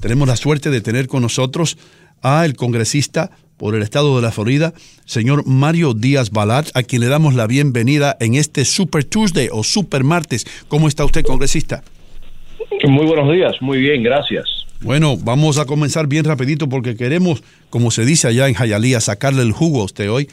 tenemos la suerte de tener con nosotros a el congresista por el estado de la Florida, señor Mario Díaz Balat, a quien le damos la bienvenida en este Super Tuesday o Super Martes. ¿Cómo está usted, congresista? Muy buenos días, muy bien, gracias. Bueno, vamos a comenzar bien rapidito porque queremos, como se dice allá en Jayalía, sacarle el jugo a usted hoy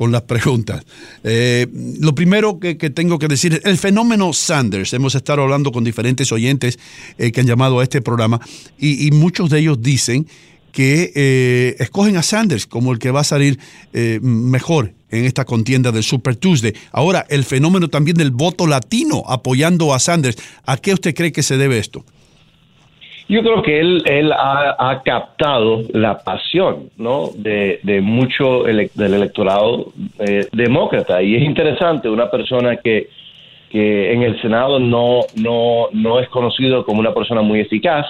con las preguntas. Eh, lo primero que, tengo que decir es el fenómeno Sanders. Hemos estado hablando con diferentes oyentes eh, que han llamado a este programa y, muchos de ellos dicen que eh, escogen a Sanders como el que va a salir mejor en esta contienda del Super Tuesday. Ahora, el fenómeno también del voto latino apoyando a Sanders. ¿A qué usted cree que se debe esto? Yo creo que él, él ha, captado la pasión ¿no? de, mucho del electorado eh, demócrata. Y es interesante, una persona que, que en el Senado no, no, no es conocido como una persona muy eficaz,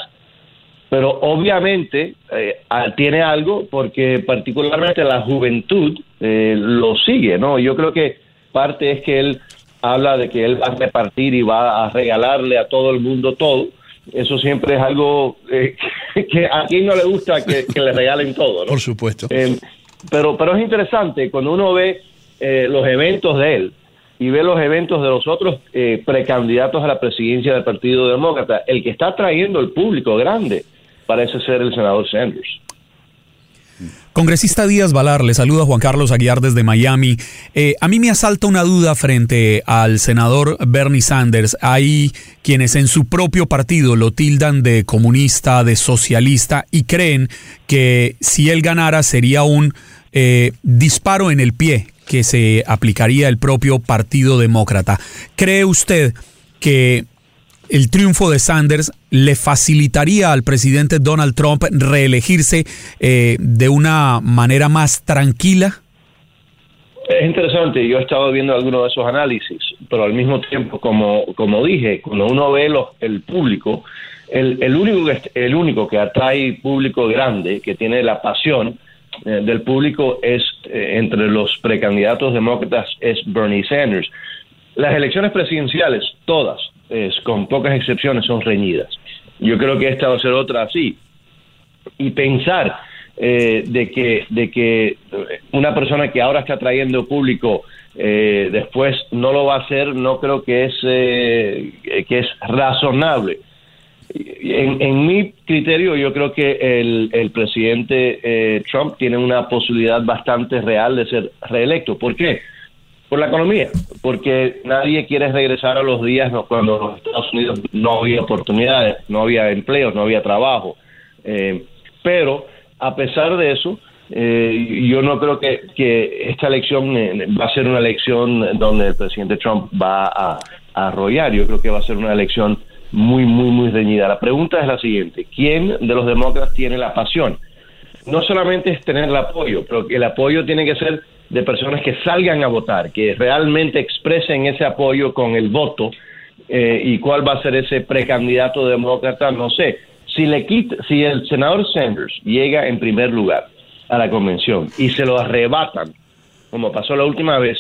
pero obviamente eh, tiene algo porque particularmente la juventud eh, lo sigue, ¿no? Yo creo que parte es que él habla de que él va a repartir y va a regalarle a todo el mundo todo eso siempre es algo eh, que a quien no le gusta que, le regalen todo, ¿no? Por supuesto. Eh, pero, pero es interesante cuando uno ve eh, los eventos de él y ve los eventos de los otros precandidatos a la presidencia del Partido Demócrata, el que está trayendo el público grande parece ser el senador Sanders. Congresista Díaz Valar, le saluda Juan Carlos Aguiar desde Miami. Eh, a mí me asalta una duda frente al senador Bernie Sanders. Hay quienes en su propio partido lo tildan de comunista, de socialista y creen que si él ganara sería un eh, disparo en el pie que se aplicaría el propio Partido Demócrata. ¿Cree usted que el triunfo de Sanders le facilitaría al presidente Donald Trump reelegirse eh, de una manera más tranquila? Es interesante, yo he estado viendo algunos de esos análisis, pero al mismo tiempo, como, como dije, cuando uno ve los, el público, el, el, único que, el único que atrae público grande, que tiene la pasión eh, del público, es eh, entre los precandidatos demócratas, es Bernie Sanders. Las elecciones presidenciales, todas, con pocas excepciones, son reñidas. Yo creo que esta va a ser otra así. Y pensar eh, de, que, de que una persona que ahora está trayendo público eh, después no lo va a hacer, no creo que es, eh, que es razonable. En, en, mi criterio, yo creo que el, el presidente Trump tiene una posibilidad bastante real de ser reelecto. ¿Por qué? Por la economía, porque nadie quiere regresar a los días cuando en los Estados Unidos no había oportunidades, no había empleos, no había trabajo. Eh, pero a pesar de eso, eh, yo no creo que, que esta elección eh, va a ser una elección donde el presidente Trump va a, a, arrollar. Yo creo que va a ser una elección muy, muy, muy reñida. La pregunta es la siguiente: ¿quién de los demócratas tiene la pasión? No solamente es tener el apoyo, pero el apoyo tiene que ser de personas que salgan a votar, que realmente expresen ese apoyo con el voto eh, y cuál va a ser ese precandidato demócrata, no sé. Si le quita, si el senador Sanders llega en primer lugar a la convención y se lo arrebatan, como pasó la última vez,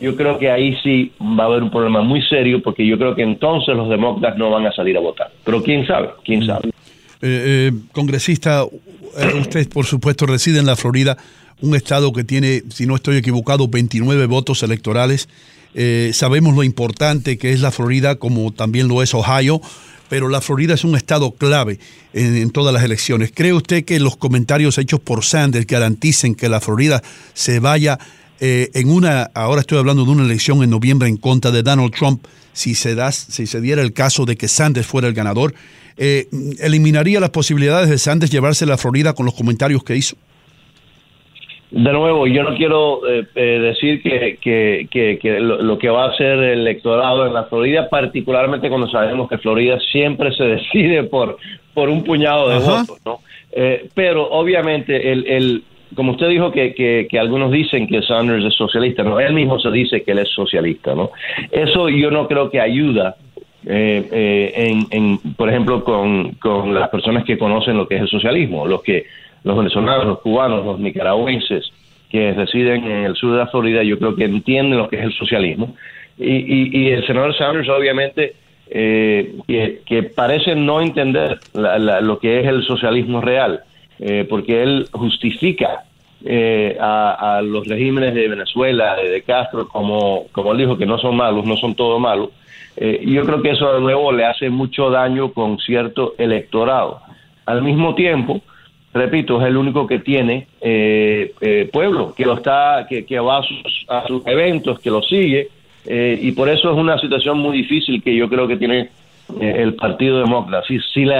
yo creo que ahí sí va a haber un problema muy serio porque yo creo que entonces los demócratas no van a salir a votar. Pero quién sabe, quién sabe. Eh, eh, congresista, usted por supuesto reside en la Florida un estado que tiene, si no estoy equivocado, 29 votos electorales. Eh, sabemos lo importante que es la Florida, como también lo es Ohio, pero la Florida es un estado clave en, todas las elecciones. ¿Cree usted que los comentarios hechos por Sanders garanticen que la Florida se vaya eh, en una, ahora estoy hablando de una elección en noviembre en contra de Donald Trump, si se, da, si se diera el caso de que Sanders fuera el ganador, eh, eliminaría las posibilidades de Sanders llevarse la Florida con los comentarios que hizo? de nuevo, yo no quiero eh, eh, decir que, que, lo, que va a ser el electorado en la Florida, particularmente cuando sabemos que Florida siempre se decide por, por un puñado de votos, ¿no? Pero obviamente, el, el, como usted dijo que, que, algunos dicen que Sanders es socialista, no, él mismo se dice que él es socialista, ¿no? Eso yo no creo que ayuda en, en, por ejemplo, con, con las personas que conocen lo que es el socialismo, los que los venezolanos, los cubanos, los nicaragüenses que residen en el sur de la Florida, yo creo que entienden lo que es el socialismo. Y, y, el senador Sanders obviamente que, que, parece no entender lo que es el socialismo real, porque él justifica a, los regímenes de Venezuela, de, Castro, como, como él dijo, que no son malos, no son todos malos. yo creo que eso de nuevo le hace mucho daño con cierto electorado. Al mismo tiempo, repito, es el único que tiene eh, eh, pueblo, que lo está, que, va a sus, eventos, que lo sigue, eh, y por eso es una situación muy difícil que yo creo que tiene el Partido Demócrata. Si, si le,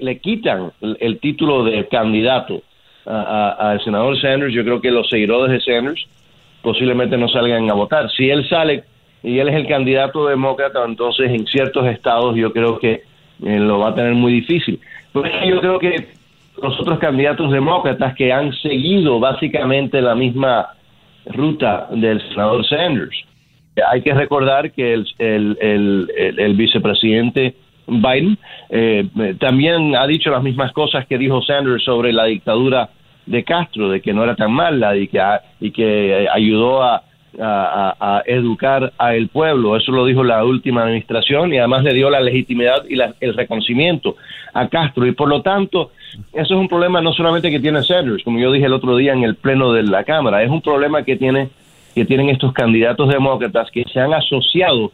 le, quitan el, título de candidato al senador Sanders, yo creo que los seguidores de Sanders posiblemente no salgan a votar. Si él sale y él es el candidato demócrata, entonces en ciertos estados yo creo que lo va a tener muy difícil. Pues yo creo que los otros candidatos demócratas que han seguido básicamente la misma ruta del senador Sanders. Hay que recordar que el, el, vicepresidente Biden eh, también ha dicho las mismas cosas que dijo Sanders sobre la dictadura de Castro, de que no era tan mala y que, y que ayudó a a, educar a el pueblo. Eso lo dijo la última administración y además le dio la legitimidad y el reconocimiento a Castro. Y por lo tanto, eso es un problema no solamente que tiene Sanders, como yo dije el otro día en el pleno de la Cámara, es un problema que, tiene, que tienen estos candidatos demócratas que se han asociado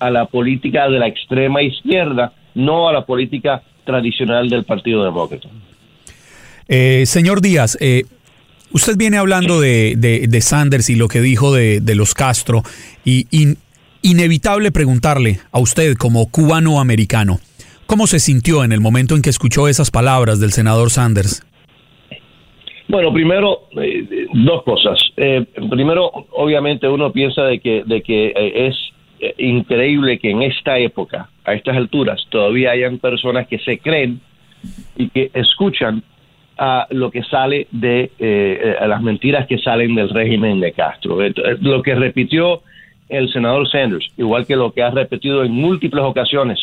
a la política de la extrema izquierda, no a la política tradicional del Partido Demócrata. Eh, señor Díaz, eh, Usted viene hablando de, de, Sanders y lo que dijo de, los Castro y, inevitable preguntarle a usted como cubano-americano, ¿cómo se sintió en el momento en que escuchó esas palabras del senador Sanders? Bueno, primero, eh, dos cosas. Eh, primero, obviamente uno piensa de que, de que eh, es increíble que en esta época, a estas alturas, todavía hayan personas que se creen y que escuchan a lo que sale de eh, las mentiras que salen del régimen de Castro. Eh, lo que repitió el senador Sanders, igual que lo que ha repetido en múltiples ocasiones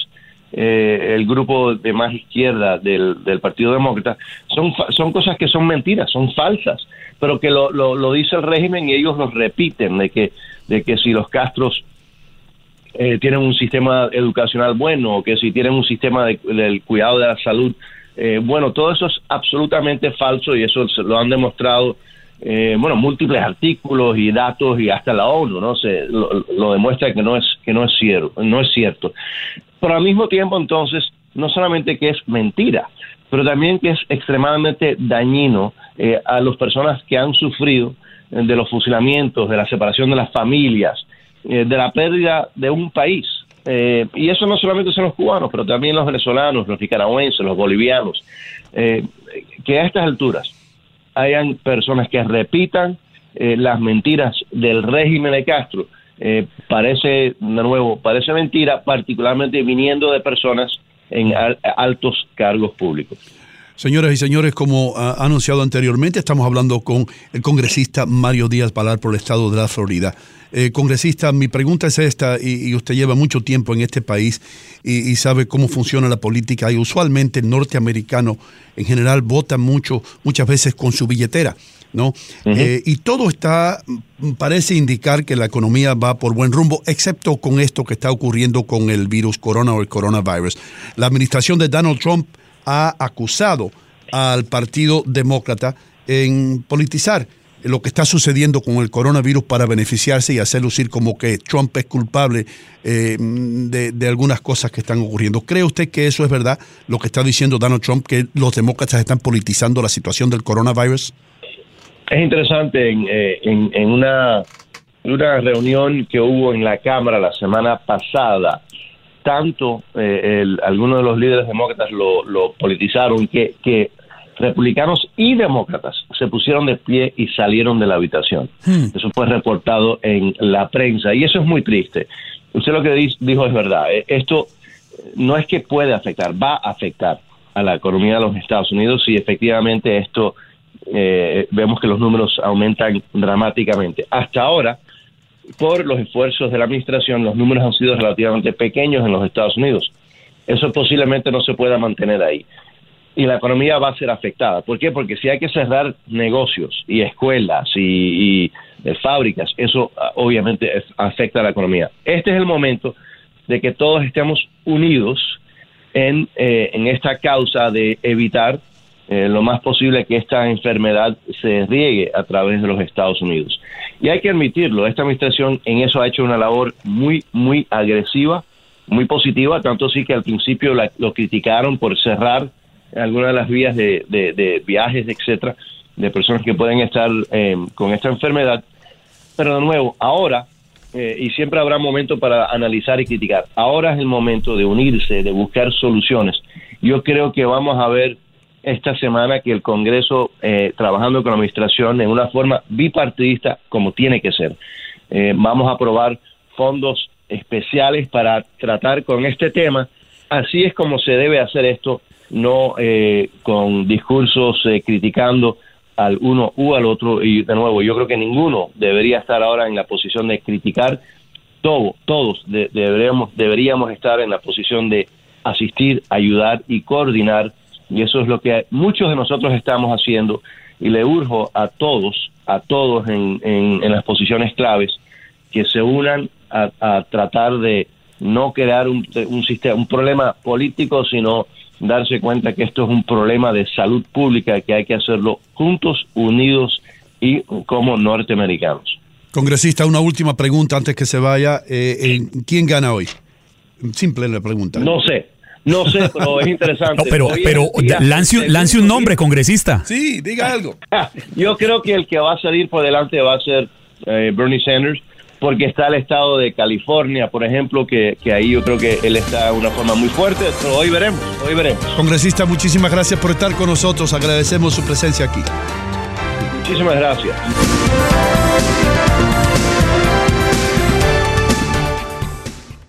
eh, el grupo de más izquierda del, del, Partido Demócrata, son, son cosas que son mentiras, son falsas, pero que lo, lo, dice el régimen y ellos lo repiten, de que, de que si los Castros tienen un sistema educacional bueno, o que si tienen un sistema del cuidado de la salud eh, bueno, todo eso es absolutamente falso y eso lo han demostrado, eh, bueno, múltiples artículos y datos y hasta la ONU, ¿no? Se, lo, demuestra que no es que no es cierto, no es cierto. Pero al mismo tiempo, entonces, no solamente que es mentira, pero también que es extremadamente dañino eh, a las personas que han sufrido de los fusilamientos, de la separación de las familias, de la pérdida de un país. Eh, y eso no solamente son los cubanos, pero también los venezolanos, los nicaragüenses, los bolivianos, eh, que a estas alturas hayan personas que repitan eh, las mentiras del régimen de Castro, parece, de nuevo, parece mentira, particularmente viniendo de personas en altos cargos públicos. Señoras y señores, como ha anunciado anteriormente, estamos hablando con el congresista Mario Díaz Balar por el estado de la Florida. Eh, congresista, mi pregunta es esta, y, usted lleva mucho tiempo en este país y, sabe cómo funciona la política, y usualmente el norteamericano en general vota mucho, muchas veces con su billetera. ¿no? Eh, y todo está, mm, parece indicar que la economía va por buen rumbo, excepto con esto que está ocurriendo con el virus corona o el coronavirus. La administración de Donald Trump ha acusado al Partido Demócrata en politizar lo que está sucediendo con el coronavirus para beneficiarse y hacer lucir como que Trump es culpable eh, de, algunas cosas que están ocurriendo. ¿Cree usted que eso es verdad, lo que está diciendo Donald Trump, que los demócratas están politizando la situación del coronavirus? Es interesante, en, eh, en, una, una reunión que hubo en la Cámara la semana pasada, tanto eh, algunos de los líderes demócratas lo, lo politizaron que, que republicanos y demócratas se pusieron de pie y salieron de la habitación. Hmm. Eso fue reportado en la prensa y eso es muy triste. Usted lo que dijo es verdad. Eh, esto no es que puede afectar, va a afectar a la economía de los Estados Unidos y efectivamente esto eh, vemos que los números aumentan dramáticamente. Hasta ahora, por los esfuerzos de la administración, los números han sido relativamente pequeños en los Estados Unidos. Eso posiblemente no se pueda mantener ahí. Y la economía va a ser afectada. ¿Por qué? Porque si hay que cerrar negocios y escuelas y, fábricas, eso ah, obviamente afecta a la economía. Este es el momento de que todos estemos unidos en, eh, en esta causa de evitar eh, lo más posible que esta enfermedad se riegue a través de los Estados Unidos. Y hay que admitirlo, esta administración en eso ha hecho una labor muy, muy agresiva, muy positiva, tanto sí que al principio lo criticaron por cerrar algunas de las vías de, de, viajes, etcétera, de personas que pueden estar eh, con esta enfermedad. Pero de nuevo, ahora, eh, y siempre habrá momento para analizar y criticar, ahora es el momento de unirse, de buscar soluciones. Yo creo que vamos a ver esta semana que el Congreso, eh, trabajando con la Administración en una forma bipartidista, como tiene que ser, vamos a aprobar fondos especiales para tratar con este tema. Así es como se debe hacer esto no eh, con discursos eh, criticando al uno u al otro. Y de nuevo, yo creo que ninguno debería estar ahora en la posición de criticar. Todo, todos deberíamos, deberíamos estar en la posición de asistir, ayudar y coordinar. Y eso es lo que muchos de nosotros estamos haciendo. Y le urjo a todos, a todos en, en, las posiciones claves, que se unan a, a tratar de no crear un, un, sistema, un problema político, sino darse cuenta que esto es un problema de salud pública que hay que hacerlo juntos, unidos y como norteamericanos. Congresista, una última pregunta antes que se vaya. Eh, ¿Quién gana hoy? Simple la pregunta. No sé. No sé, pero es interesante. pero pero lance, lance un nombre, congresista. Sí, diga algo. Yo creo que el que va a salir por delante va a ser eh, Bernie Sanders porque está el estado de California, por ejemplo, que, que, ahí yo creo que él está de una forma muy fuerte, pero hoy veremos, hoy veremos. Congresista, muchísimas gracias por estar con nosotros, agradecemos su presencia aquí. Muchísimas gracias.